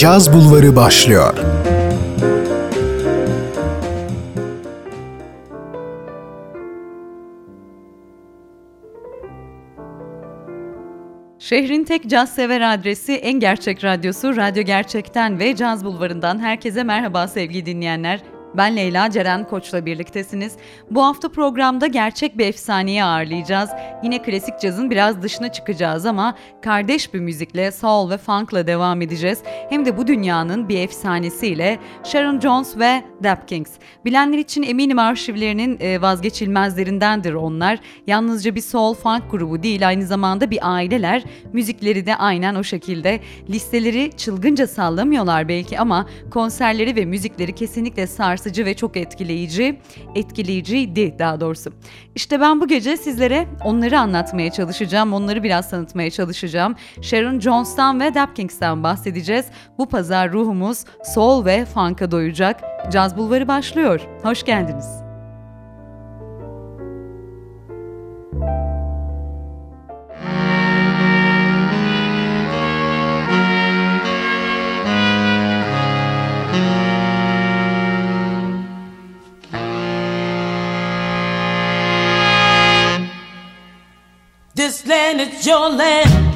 Caz Bulvarı başlıyor. Şehrin tek caz sever adresi En Gerçek Radyosu Radyo Gerçek'ten ve Caz Bulvarı'ndan herkese merhaba sevgili dinleyenler. Ben Leyla Ceren Koç'la birliktesiniz. Bu hafta programda gerçek bir efsaneyi ağırlayacağız. Yine klasik cazın biraz dışına çıkacağız ama kardeş bir müzikle, soul ve funk'la devam edeceğiz. Hem de bu dünyanın bir efsanesiyle Sharon Jones ve Dap Kings. Bilenler için eminim arşivlerinin e, vazgeçilmezlerindendir onlar. Yalnızca bir soul funk grubu değil aynı zamanda bir aileler. Müzikleri de aynen o şekilde. Listeleri çılgınca sallamıyorlar belki ama konserleri ve müzikleri kesinlikle sars sarsıcı ve çok etkileyici, etkileyiciydi daha doğrusu. İşte ben bu gece sizlere onları anlatmaya çalışacağım, onları biraz tanıtmaya çalışacağım. Sharon Jones'tan ve Dapkings'ten bahsedeceğiz. Bu pazar ruhumuz soul ve funk'a doyacak. Caz Bulvarı başlıyor. Hoş geldiniz. it's your land.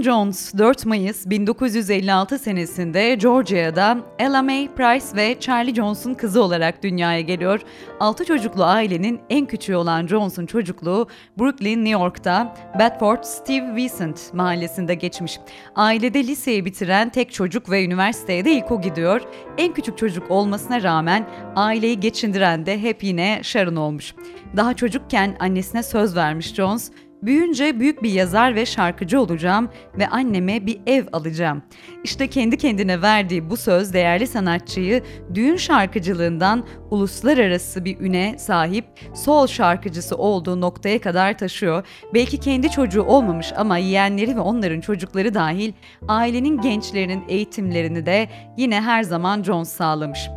Sharon Jones 4 Mayıs 1956 senesinde Georgia'da Ella May Price ve Charlie Jones'un kızı olarak dünyaya geliyor. 6 çocuklu ailenin en küçüğü olan Jones'un çocukluğu Brooklyn, New York'ta Bedford Steve Vincent mahallesinde geçmiş. Ailede liseyi bitiren tek çocuk ve üniversiteye de ilk o gidiyor. En küçük çocuk olmasına rağmen aileyi geçindiren de hep yine Sharon olmuş. Daha çocukken annesine söz vermiş Jones, Büyünce büyük bir yazar ve şarkıcı olacağım ve anneme bir ev alacağım. İşte kendi kendine verdiği bu söz değerli sanatçıyı düğün şarkıcılığından uluslararası bir üne sahip sol şarkıcısı olduğu noktaya kadar taşıyor. Belki kendi çocuğu olmamış ama yeğenleri ve onların çocukları dahil ailenin gençlerinin eğitimlerini de yine her zaman Jones sağlamış.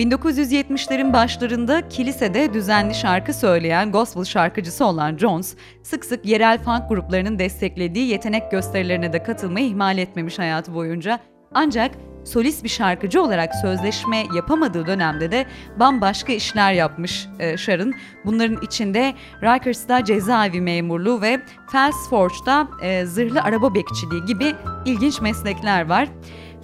1970'lerin başlarında kilisede düzenli şarkı söyleyen gospel şarkıcısı olan Jones, sık sık yerel funk gruplarının desteklediği yetenek gösterilerine de katılmayı ihmal etmemiş hayatı boyunca. Ancak solist bir şarkıcı olarak sözleşme yapamadığı dönemde de bambaşka işler yapmış e, Sharon. Bunların içinde Rikers'ta cezaevi memurluğu ve Fast Forge'da e, zırhlı araba bekçiliği gibi ilginç meslekler var.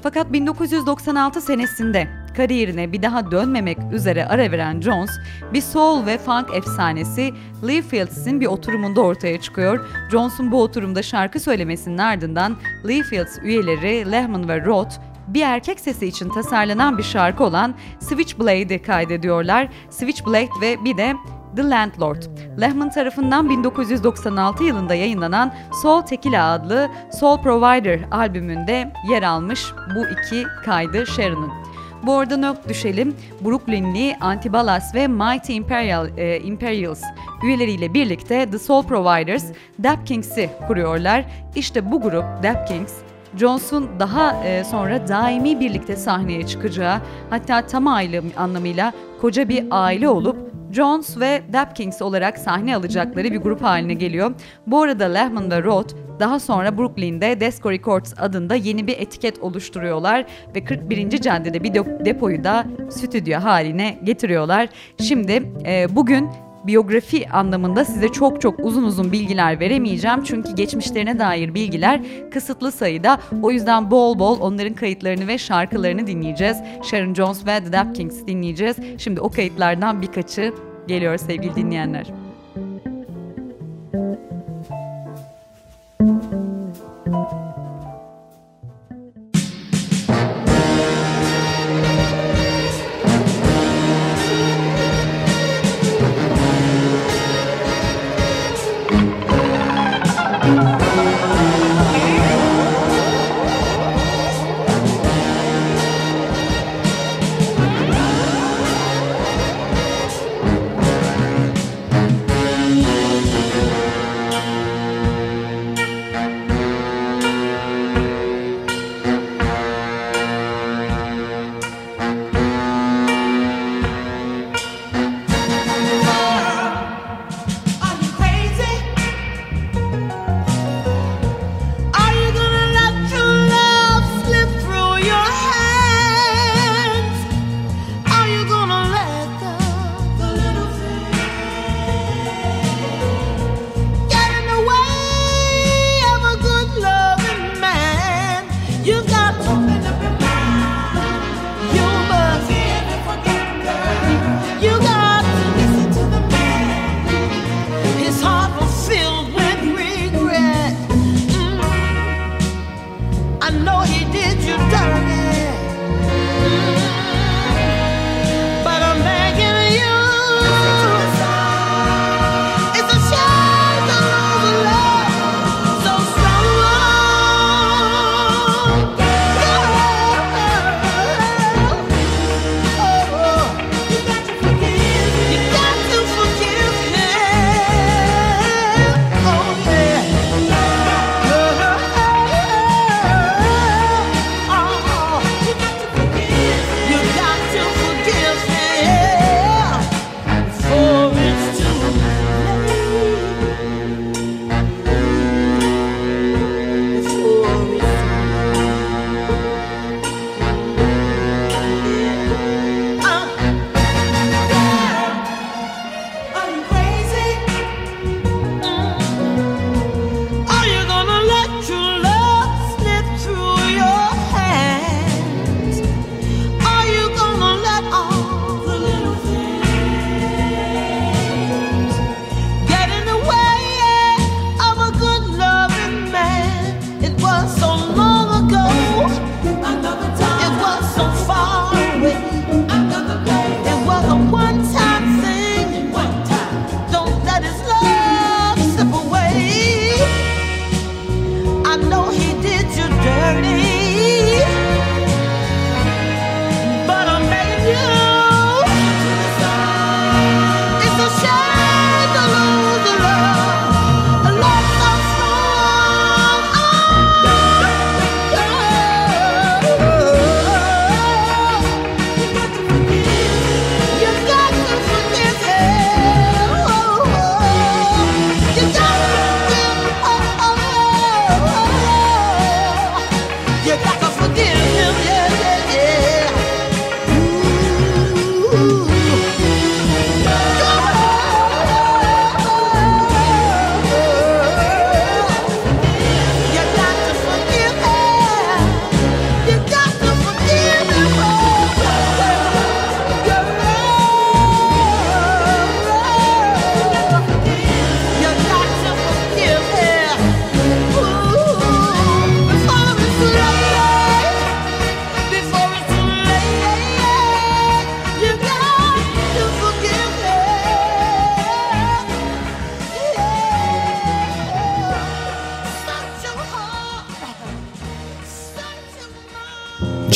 Fakat 1996 senesinde kariyerine bir daha dönmemek üzere ara veren Jones, bir soul ve funk efsanesi Lee Fields'in bir oturumunda ortaya çıkıyor. Jones'un bu oturumda şarkı söylemesinin ardından Lee Fields üyeleri Lehman ve Roth bir erkek sesi için tasarlanan bir şarkı olan Switchblade'i kaydediyorlar. Switchblade ve bir de The Landlord. Lehman tarafından 1996 yılında yayınlanan Soul Tequila adlı Soul Provider albümünde yer almış bu iki kaydı Sharon'ın. Bu arada not düşelim. Brooklynli Antibalas ve Mighty Imperial, e, Imperials üyeleriyle birlikte The Soul Providers Dap Kings'i kuruyorlar. İşte bu grup Dap Kings Jones'un daha e, sonra daimi birlikte sahneye çıkacağı hatta tam aile anlamıyla koca bir aile olup Jones ve Dap Kings olarak sahne alacakları bir grup haline geliyor. Bu arada Lehman ve Roth daha sonra Brooklyn'de Desco Records adında yeni bir etiket oluşturuyorlar ve 41. caddede bir depoyu da stüdyo haline getiriyorlar. Şimdi e, bugün biyografi anlamında size çok çok uzun uzun bilgiler veremeyeceğim. Çünkü geçmişlerine dair bilgiler kısıtlı sayıda. O yüzden bol bol onların kayıtlarını ve şarkılarını dinleyeceğiz. Sharon Jones ve The Dap Kings dinleyeceğiz. Şimdi o kayıtlardan birkaçı geliyor sevgili dinleyenler.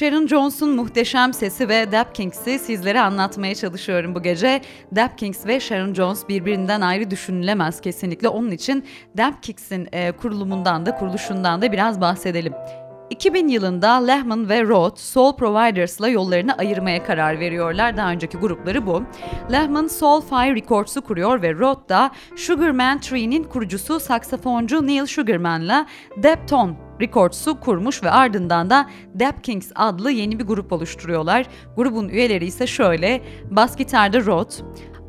Sharon Jones'un muhteşem sesi ve Dap Kings'i sizlere anlatmaya çalışıyorum bu gece. Dap Kings ve Sharon Jones birbirinden ayrı düşünülemez kesinlikle. Onun için Dap Kings'in e, kurulumundan da kuruluşundan da biraz bahsedelim. 2000 yılında Lehman ve Roth Soul Providers'la yollarını ayırmaya karar veriyorlar. Daha önceki grupları bu. Lehman Soul Fire Records'u kuruyor ve Roth da Sugarman Tree'nin kurucusu saksafoncu Neil Sugarman'la Deptone Records'u kurmuş ve ardından da Dap Kings adlı yeni bir grup oluşturuyorlar. Grubun üyeleri ise şöyle, bas gitarda Rod,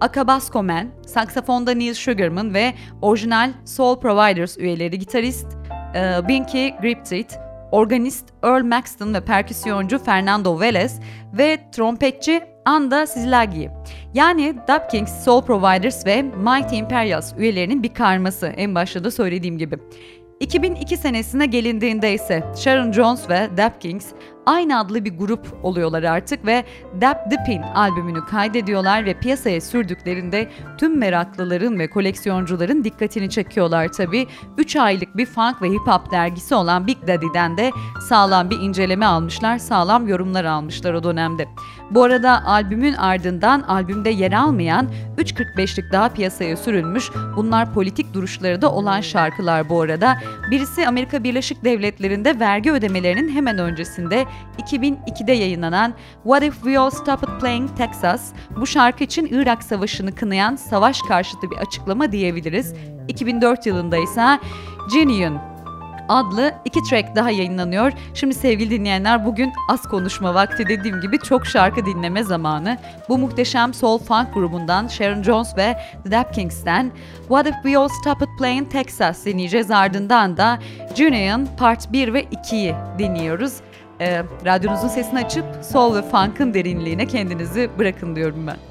Akabasco Man, saksafonda Neil Sugarman ve orijinal Soul Providers üyeleri gitarist e, Binky Griptit, organist Earl Maxton ve perküsyoncu Fernando Velez ve trompetçi Anda Sizlagi. Yani Dub Kings, Soul Providers ve Mighty Imperials üyelerinin bir karması en başta da söylediğim gibi. 2002 senesine gelindiğinde ise Sharon Jones ve Dap Kings aynı adlı bir grup oluyorlar artık ve Dap The albümünü kaydediyorlar ve piyasaya sürdüklerinde tüm meraklıların ve koleksiyoncuların dikkatini çekiyorlar tabi. 3 aylık bir funk ve hip hop dergisi olan Big Daddy'den de sağlam bir inceleme almışlar, sağlam yorumlar almışlar o dönemde. Bu arada albümün ardından albümde yer almayan 3.45'lik daha piyasaya sürülmüş. Bunlar politik duruşları da olan şarkılar bu arada. Birisi Amerika Birleşik Devletleri'nde vergi ödemelerinin hemen öncesinde 2002'de yayınlanan What If We All Stopped Playing Texas. Bu şarkı için Irak Savaşı'nı kınayan savaş karşıtı bir açıklama diyebiliriz. 2004 yılında ise Genuine adlı iki track daha yayınlanıyor. Şimdi sevgili dinleyenler bugün az konuşma vakti dediğim gibi çok şarkı dinleme zamanı. Bu muhteşem soul funk grubundan Sharon Jones ve The Dap Kings'ten What If We All Stopped Playing Texas dinleyeceğiz ardından da Junior'ın Part 1 ve 2'yi dinliyoruz. Ee, radyonuzun sesini açıp soul ve funk'ın derinliğine kendinizi bırakın diyorum ben.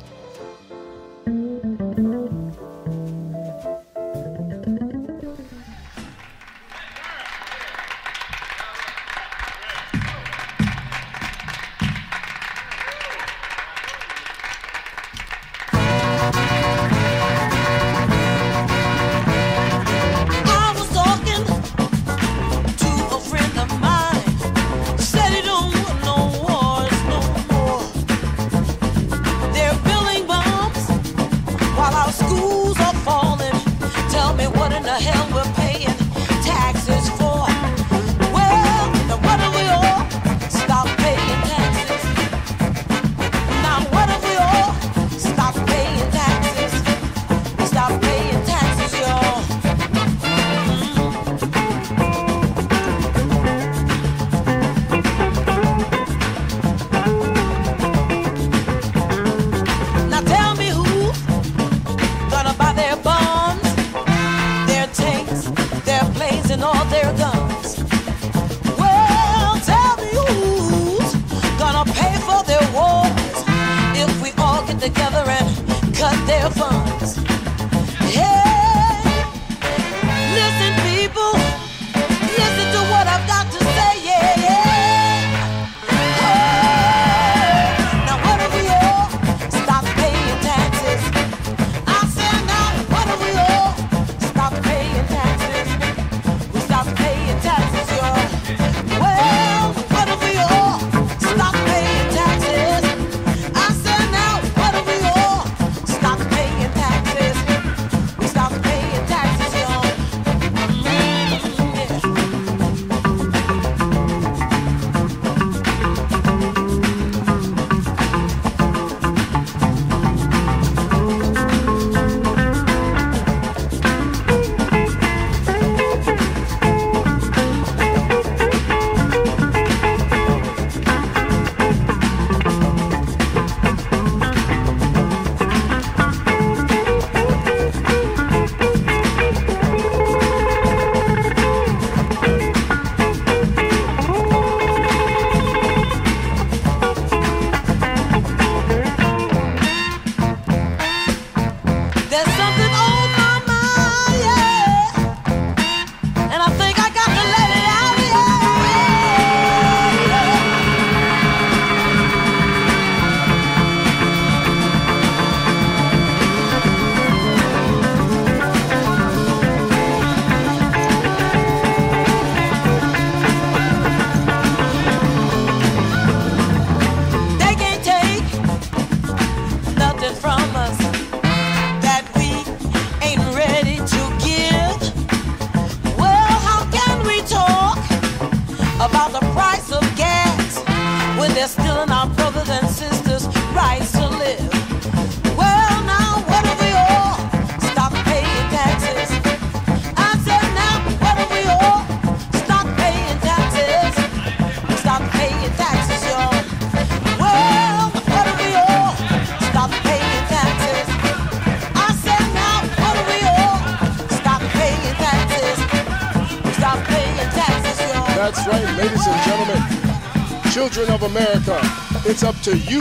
Children of America, it's up to you.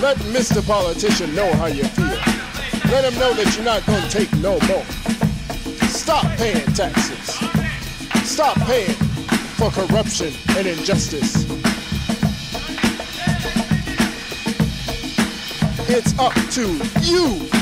Let Mr. Politician know how you feel. Let him know that you're not going to take no more. Stop paying taxes. Stop paying for corruption and injustice. It's up to you.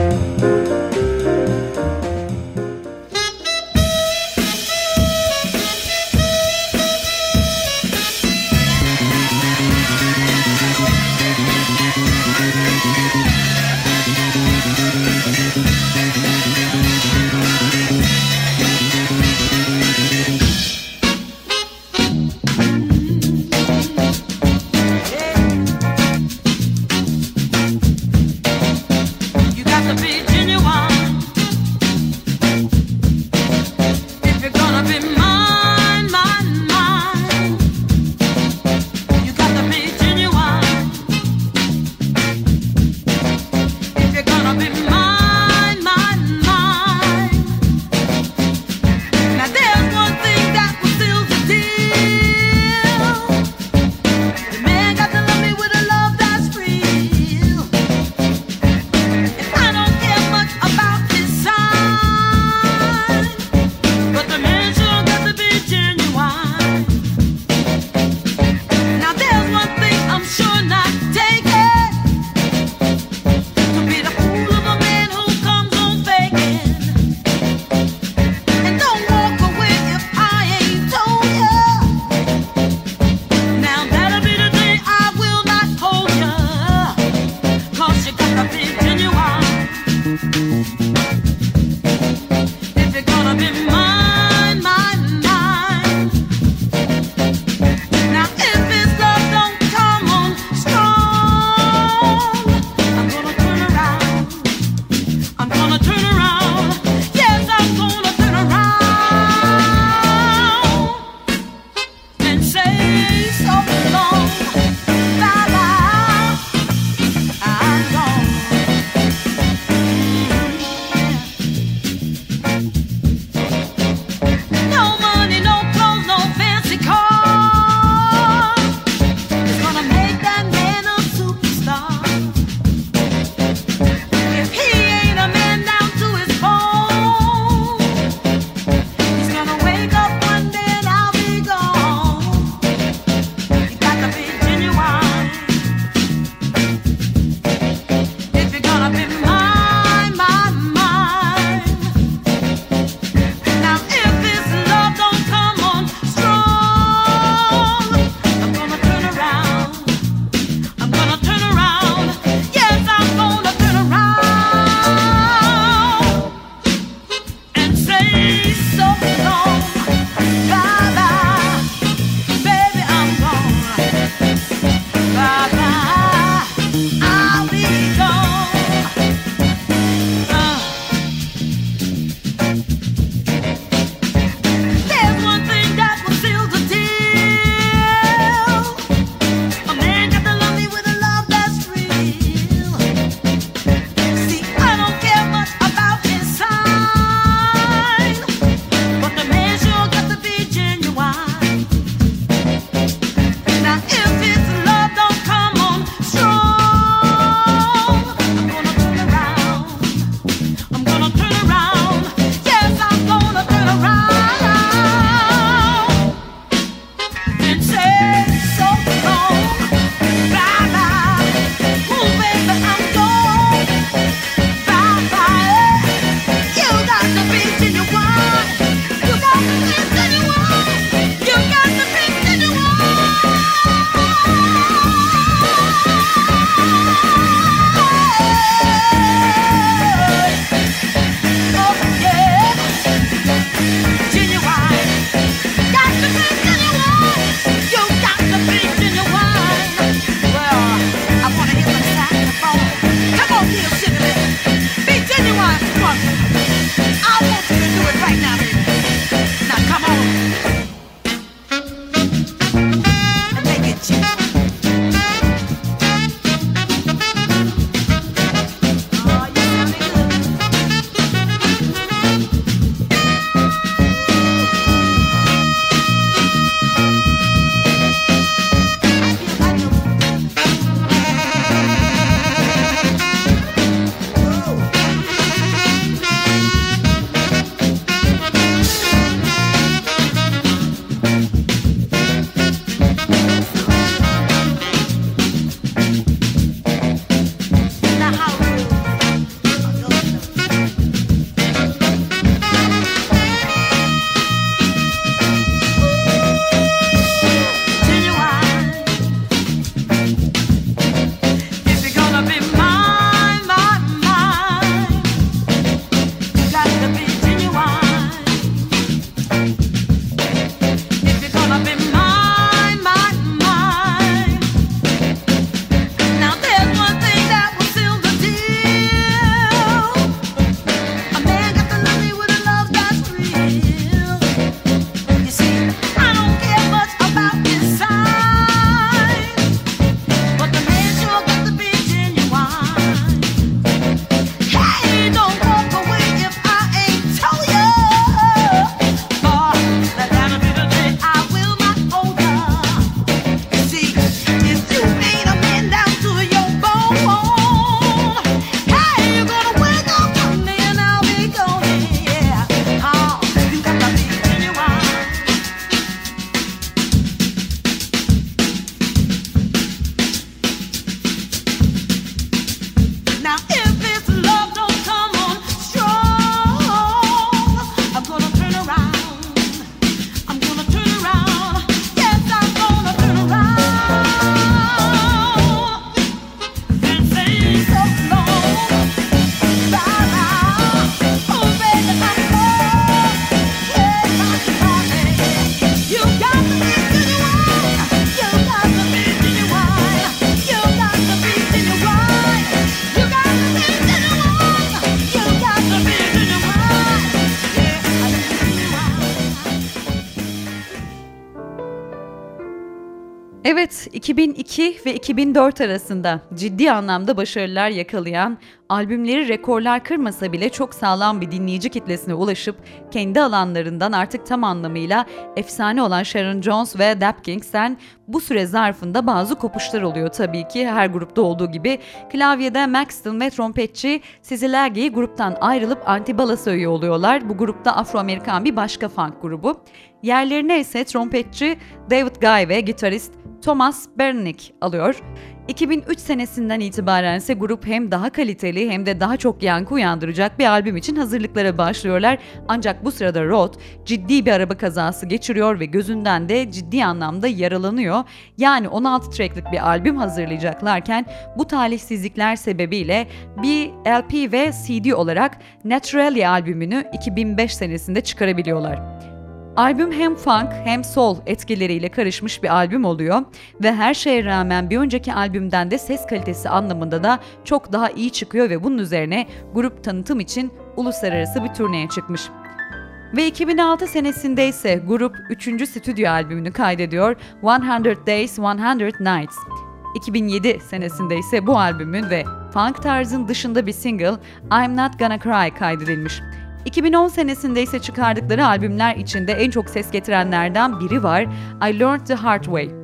so long. 2002 ve 2004 arasında ciddi anlamda başarılar yakalayan, albümleri rekorlar kırmasa bile çok sağlam bir dinleyici kitlesine ulaşıp kendi alanlarından artık tam anlamıyla efsane olan Sharon Jones ve Dap Kings'ten bu süre zarfında bazı kopuşlar oluyor tabii ki her grupta olduğu gibi. Klavyede Maxton ve trompetçi Sizzy Laggy gruptan ayrılıp Antibalas'a üye oluyorlar. Bu grupta Afro-Amerikan bir başka funk grubu. Yerlerine ise trompetçi David Guy ve gitarist Thomas Bernick alıyor. 2003 senesinden itibaren ise grup hem daha kaliteli hem de daha çok yankı uyandıracak bir albüm için hazırlıklara başlıyorlar. Ancak bu sırada Roth ciddi bir araba kazası geçiriyor ve gözünden de ciddi anlamda yaralanıyor. Yani 16 tracklik bir albüm hazırlayacaklarken bu talihsizlikler sebebiyle bir LP ve CD olarak Naturally albümünü 2005 senesinde çıkarabiliyorlar. Albüm hem funk hem soul etkileriyle karışmış bir albüm oluyor ve her şeye rağmen bir önceki albümden de ses kalitesi anlamında da çok daha iyi çıkıyor ve bunun üzerine grup tanıtım için uluslararası bir turneye çıkmış. Ve 2006 senesinde ise grup 3. stüdyo albümünü kaydediyor 100 Days 100 Nights. 2007 senesinde ise bu albümün ve funk tarzın dışında bir single I'm Not Gonna Cry kaydedilmiş. 2010 senesinde ise çıkardıkları albümler içinde en çok ses getirenlerden biri var I Learned the Hard Way.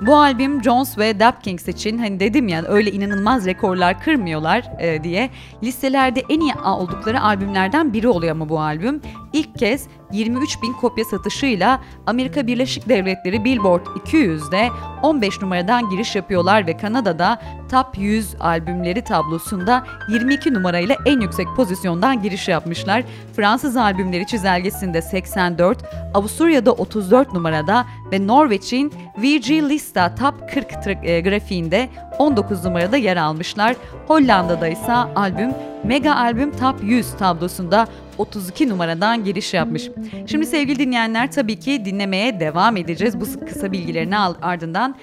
Bu albüm Jones ve Dap Kings için hani dedim ya öyle inanılmaz rekorlar kırmıyorlar e, diye listelerde en iyi oldukları albümlerden biri oluyor ama bu albüm. ilk kez 23 bin kopya satışıyla Amerika Birleşik Devletleri Billboard 200'de 15 numaradan giriş yapıyorlar ve Kanada'da Top 100 albümleri tablosunda 22 numarayla en yüksek pozisyondan giriş yapmışlar. Fransız albümleri çizelgesinde 84, Avusturya'da 34 numarada ve Norveç'in VG Lista Top 40 e, grafiğinde 19 numarada yer almışlar. Hollanda'da ise albüm Mega Albüm Top 100 tablosunda 32 numaradan giriş yapmış. Şimdi sevgili dinleyenler tabii ki dinlemeye devam edeceğiz. Bu kısa bilgilerin ardından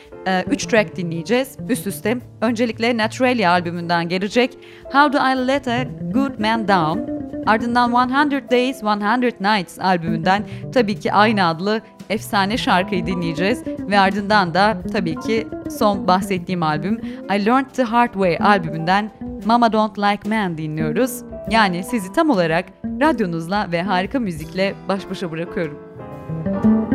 3 e, track dinleyeceğiz üst üste. Öncelikle Naturalia albümünden gelecek How Do I Let A Good Man Down Ardından 100 Days, 100 Nights albümünden tabii ki aynı adlı efsane şarkıyı dinleyeceğiz ve ardından da tabii ki son bahsettiğim albüm I Learned the Hard Way albümünden Mama Don't Like Men dinliyoruz. Yani sizi tam olarak radyonuzla ve harika müzikle baş başa bırakıyorum. But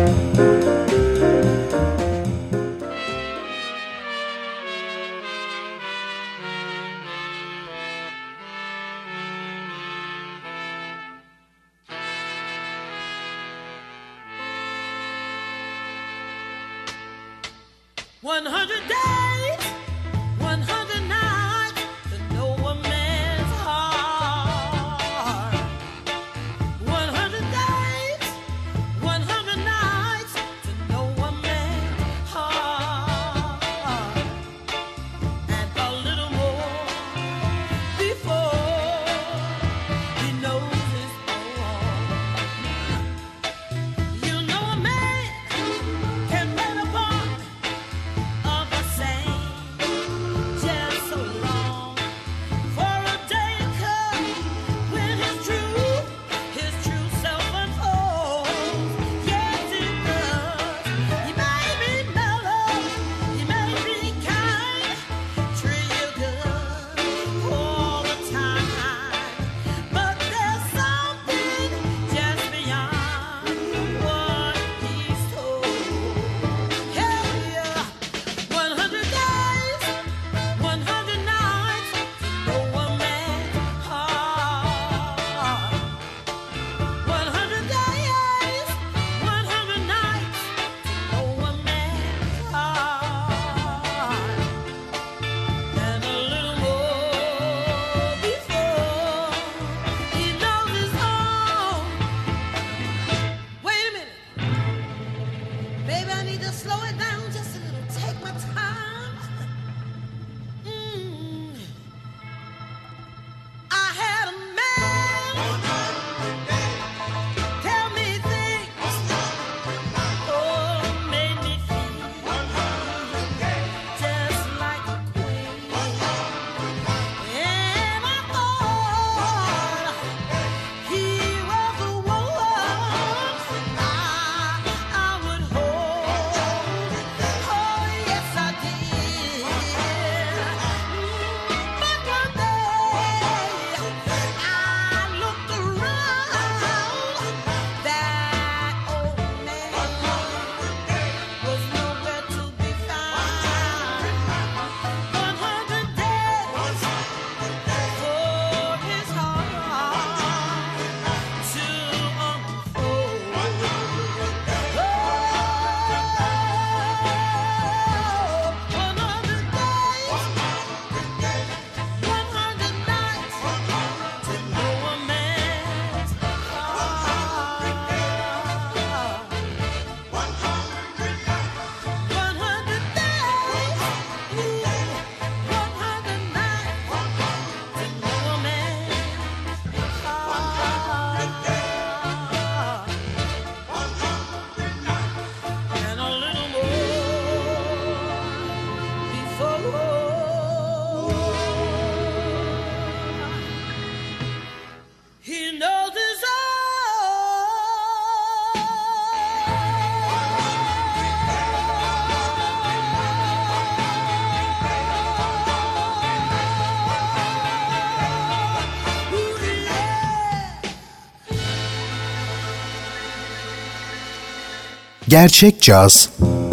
Gerçek Caz,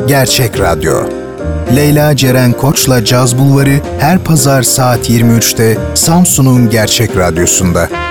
Gerçek Radyo. Leyla Ceren Koç'la Caz Bulvarı her pazar saat 23'te Samsun'un Gerçek Radyosu'nda.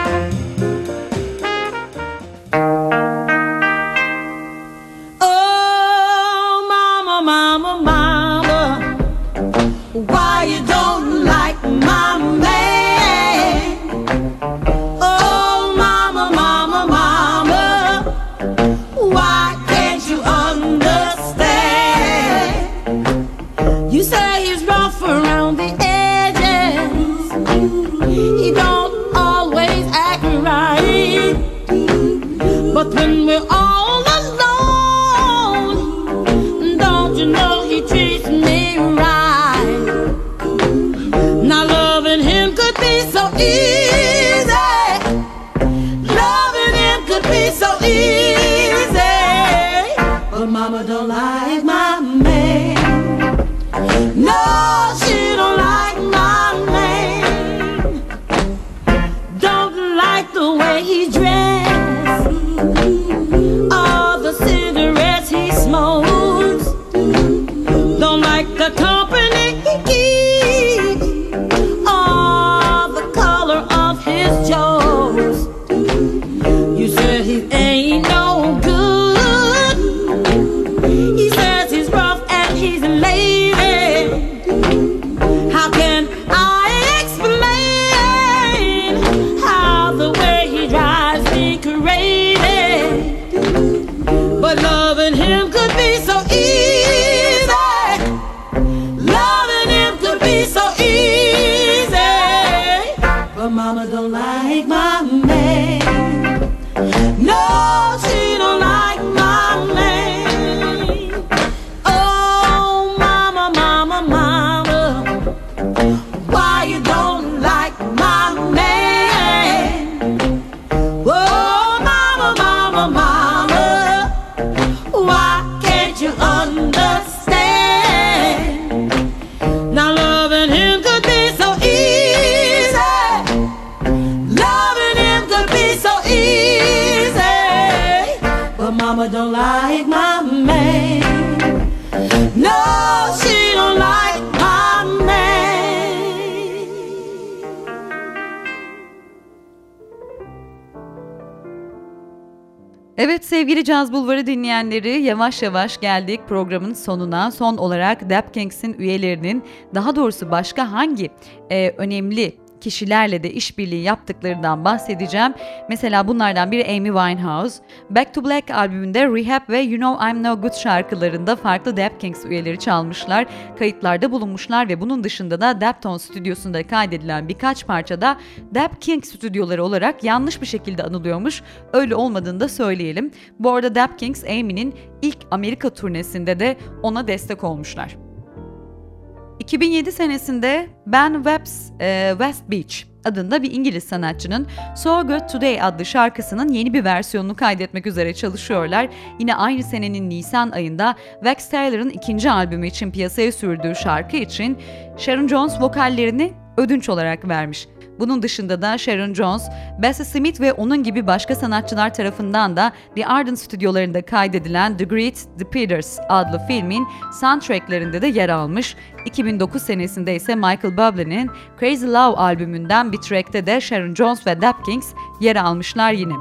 Evet sevgili Caz Bulvarı dinleyenleri yavaş yavaş geldik programın sonuna. Son olarak Dap Kings'in üyelerinin daha doğrusu başka hangi e, önemli kişilerle de işbirliği yaptıklarından bahsedeceğim. Mesela bunlardan biri Amy Winehouse. Back to Black albümünde Rehab ve You Know I'm No Good şarkılarında farklı Dap Kings üyeleri çalmışlar, kayıtlarda bulunmuşlar ve bunun dışında da Daptone stüdyosunda kaydedilen birkaç parçada Dap King stüdyoları olarak yanlış bir şekilde anılıyormuş. Öyle olmadığını da söyleyelim. Bu arada Dap Kings Amy'nin ilk Amerika turnesinde de ona destek olmuşlar. 2007 senesinde Ben Webb's e, West Beach adında bir İngiliz sanatçının So Good Today adlı şarkısının yeni bir versiyonunu kaydetmek üzere çalışıyorlar. Yine aynı senenin Nisan ayında Wax Taylor'ın ikinci albümü için piyasaya sürdüğü şarkı için Sharon Jones vokallerini ödünç olarak vermiş. Bunun dışında da Sharon Jones, Bessie Smith ve onun gibi başka sanatçılar tarafından da The Arden stüdyolarında kaydedilen The Great The Peters adlı filmin soundtracklerinde de yer almış. 2009 senesinde ise Michael Bublé'nin Crazy Love albümünden bir trackte de Sharon Jones ve Dap Kings yer almışlar yine.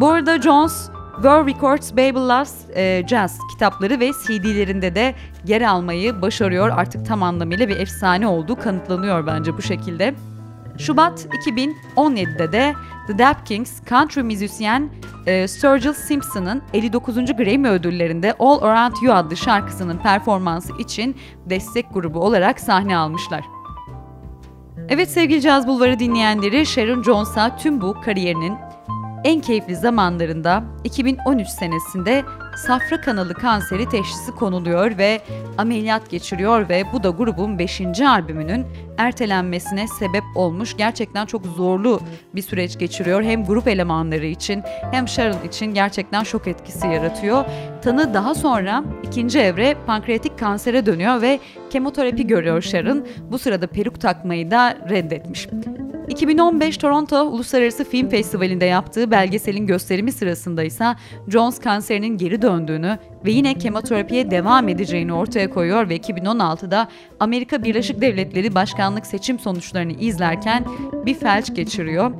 Bu arada Jones World Records Baby Loves e, Jazz kitapları ve CD'lerinde de yer almayı başarıyor. Artık tam anlamıyla bir efsane olduğu kanıtlanıyor bence bu şekilde. Şubat 2017'de de The Dap Kings country müzisyen e, Sturgill Simpson'ın 59. Grammy ödüllerinde All Around You adlı şarkısının performansı için destek grubu olarak sahne almışlar. Evet sevgili Caz Bulvarı dinleyenleri Sharon Jones'a tüm bu kariyerinin en keyifli zamanlarında 2013 senesinde safra kanalı kanseri teşhisi konuluyor ve ameliyat geçiriyor ve bu da grubun 5. albümünün ertelenmesine sebep olmuş. Gerçekten çok zorlu bir süreç geçiriyor. Hem grup elemanları için hem Sharon için gerçekten şok etkisi yaratıyor. Tanı daha sonra ikinci evre pankreatik kansere dönüyor ve kemoterapi görüyor Sharon. Bu sırada peruk takmayı da reddetmiş. 2015 Toronto Uluslararası Film Festivali'nde yaptığı belgeselin gösterimi sırasında ise Jones kanserinin geri döndüğünü ve yine kemoterapiye devam edeceğini ortaya koyuyor ve 2016'da Amerika Birleşik Devletleri başkanlık seçim sonuçlarını izlerken bir felç geçiriyor.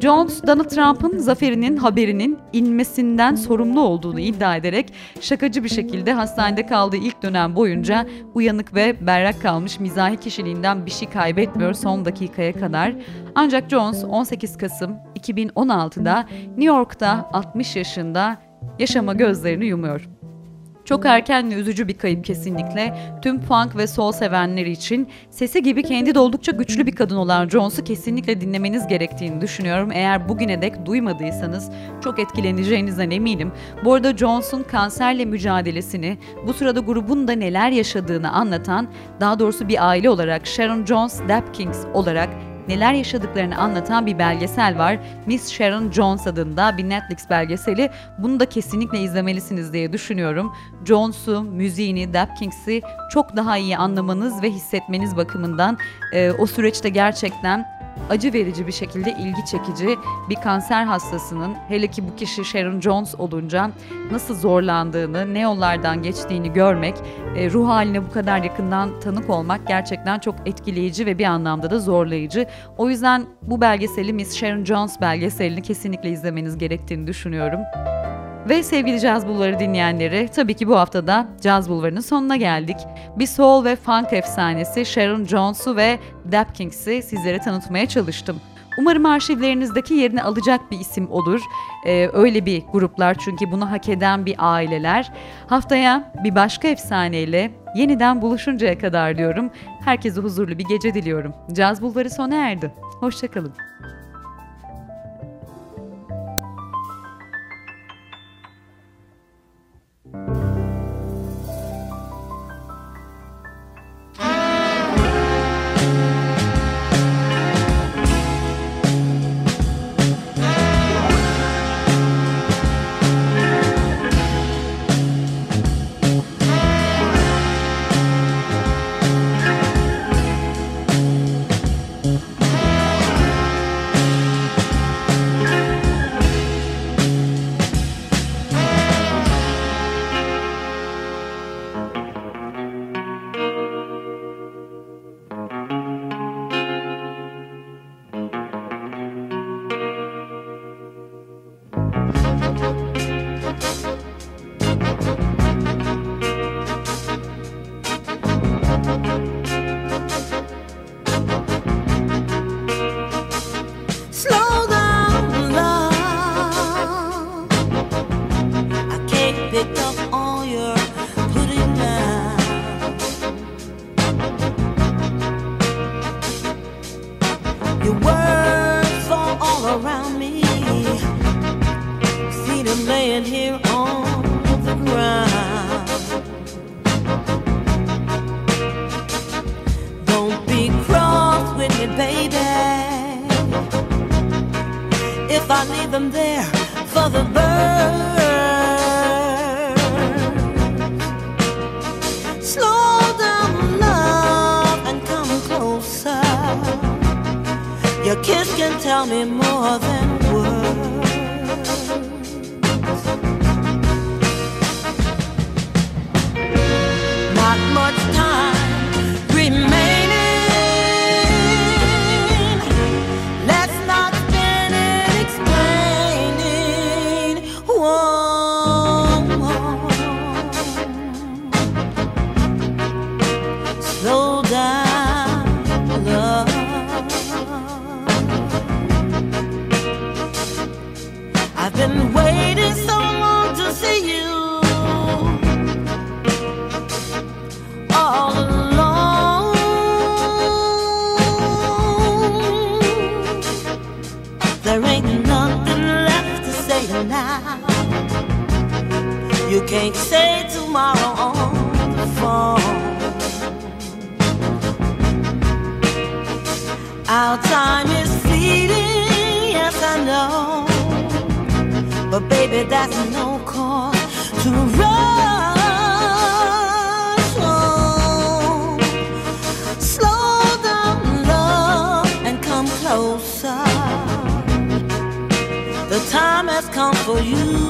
Jones, Donald Trump'ın zaferinin haberinin inmesinden sorumlu olduğunu iddia ederek şakacı bir şekilde hastanede kaldığı ilk dönem boyunca uyanık ve berrak kalmış mizahi kişiliğinden bir şey kaybetmiyor son dakikaya kadar. Ancak Jones 18 Kasım 2016'da New York'ta 60 yaşında yaşama gözlerini yumuyor. Çok erken ve üzücü bir kayıp kesinlikle. Tüm funk ve soul sevenler için sesi gibi kendi de oldukça güçlü bir kadın olan Jones'u kesinlikle dinlemeniz gerektiğini düşünüyorum. Eğer bugüne dek duymadıysanız çok etkileneceğinizden eminim. Bu arada Jones'un kanserle mücadelesini, bu sırada grubun da neler yaşadığını anlatan, daha doğrusu bir aile olarak Sharon Jones Dap Kings olarak neler yaşadıklarını anlatan bir belgesel var. Miss Sharon Jones adında bir Netflix belgeseli. Bunu da kesinlikle izlemelisiniz diye düşünüyorum. Jones'u, müziğini, Dap Kings'i çok daha iyi anlamanız ve hissetmeniz bakımından e, o süreçte gerçekten acı verici bir şekilde ilgi çekici bir kanser hastasının hele ki bu kişi Sharon Jones olunca nasıl zorlandığını, ne yollardan geçtiğini görmek, e, ruh haline bu kadar yakından tanık olmak gerçekten çok etkileyici ve bir anlamda da zorlayıcı. O yüzden bu belgeseli Miss Sharon Jones belgeselini kesinlikle izlemeniz gerektiğini düşünüyorum. Ve sevgili Caz Bulvarı dinleyenleri, tabii ki bu haftada Caz Bulvarı'nın sonuna geldik. Bir soul ve funk efsanesi Sharon Jones'u ve Dap Kings'i sizlere tanıtmaya çalıştım. Umarım arşivlerinizdeki yerini alacak bir isim olur. Ee, öyle bir gruplar çünkü bunu hak eden bir aileler. Haftaya bir başka efsaneyle yeniden buluşuncaya kadar diyorum. Herkese huzurlu bir gece diliyorum. Caz Bulvarı sona erdi. Hoşçakalın. Now. You can't say tomorrow on the phone. Our time is fleeting, yes I know. But baby, that's no cause to rush. Come for you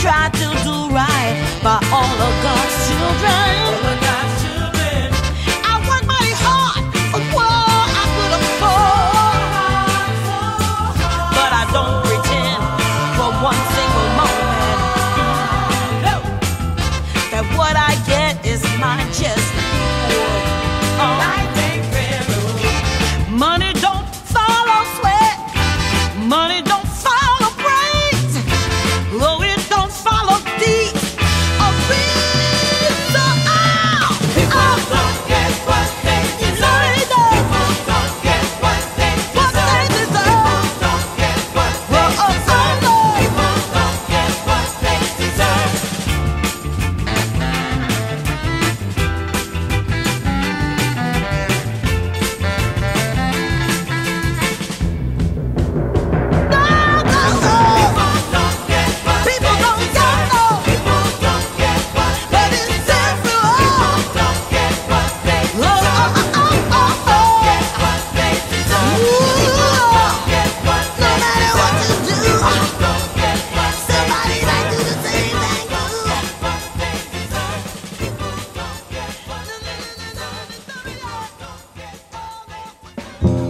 try to do right by all of God's children.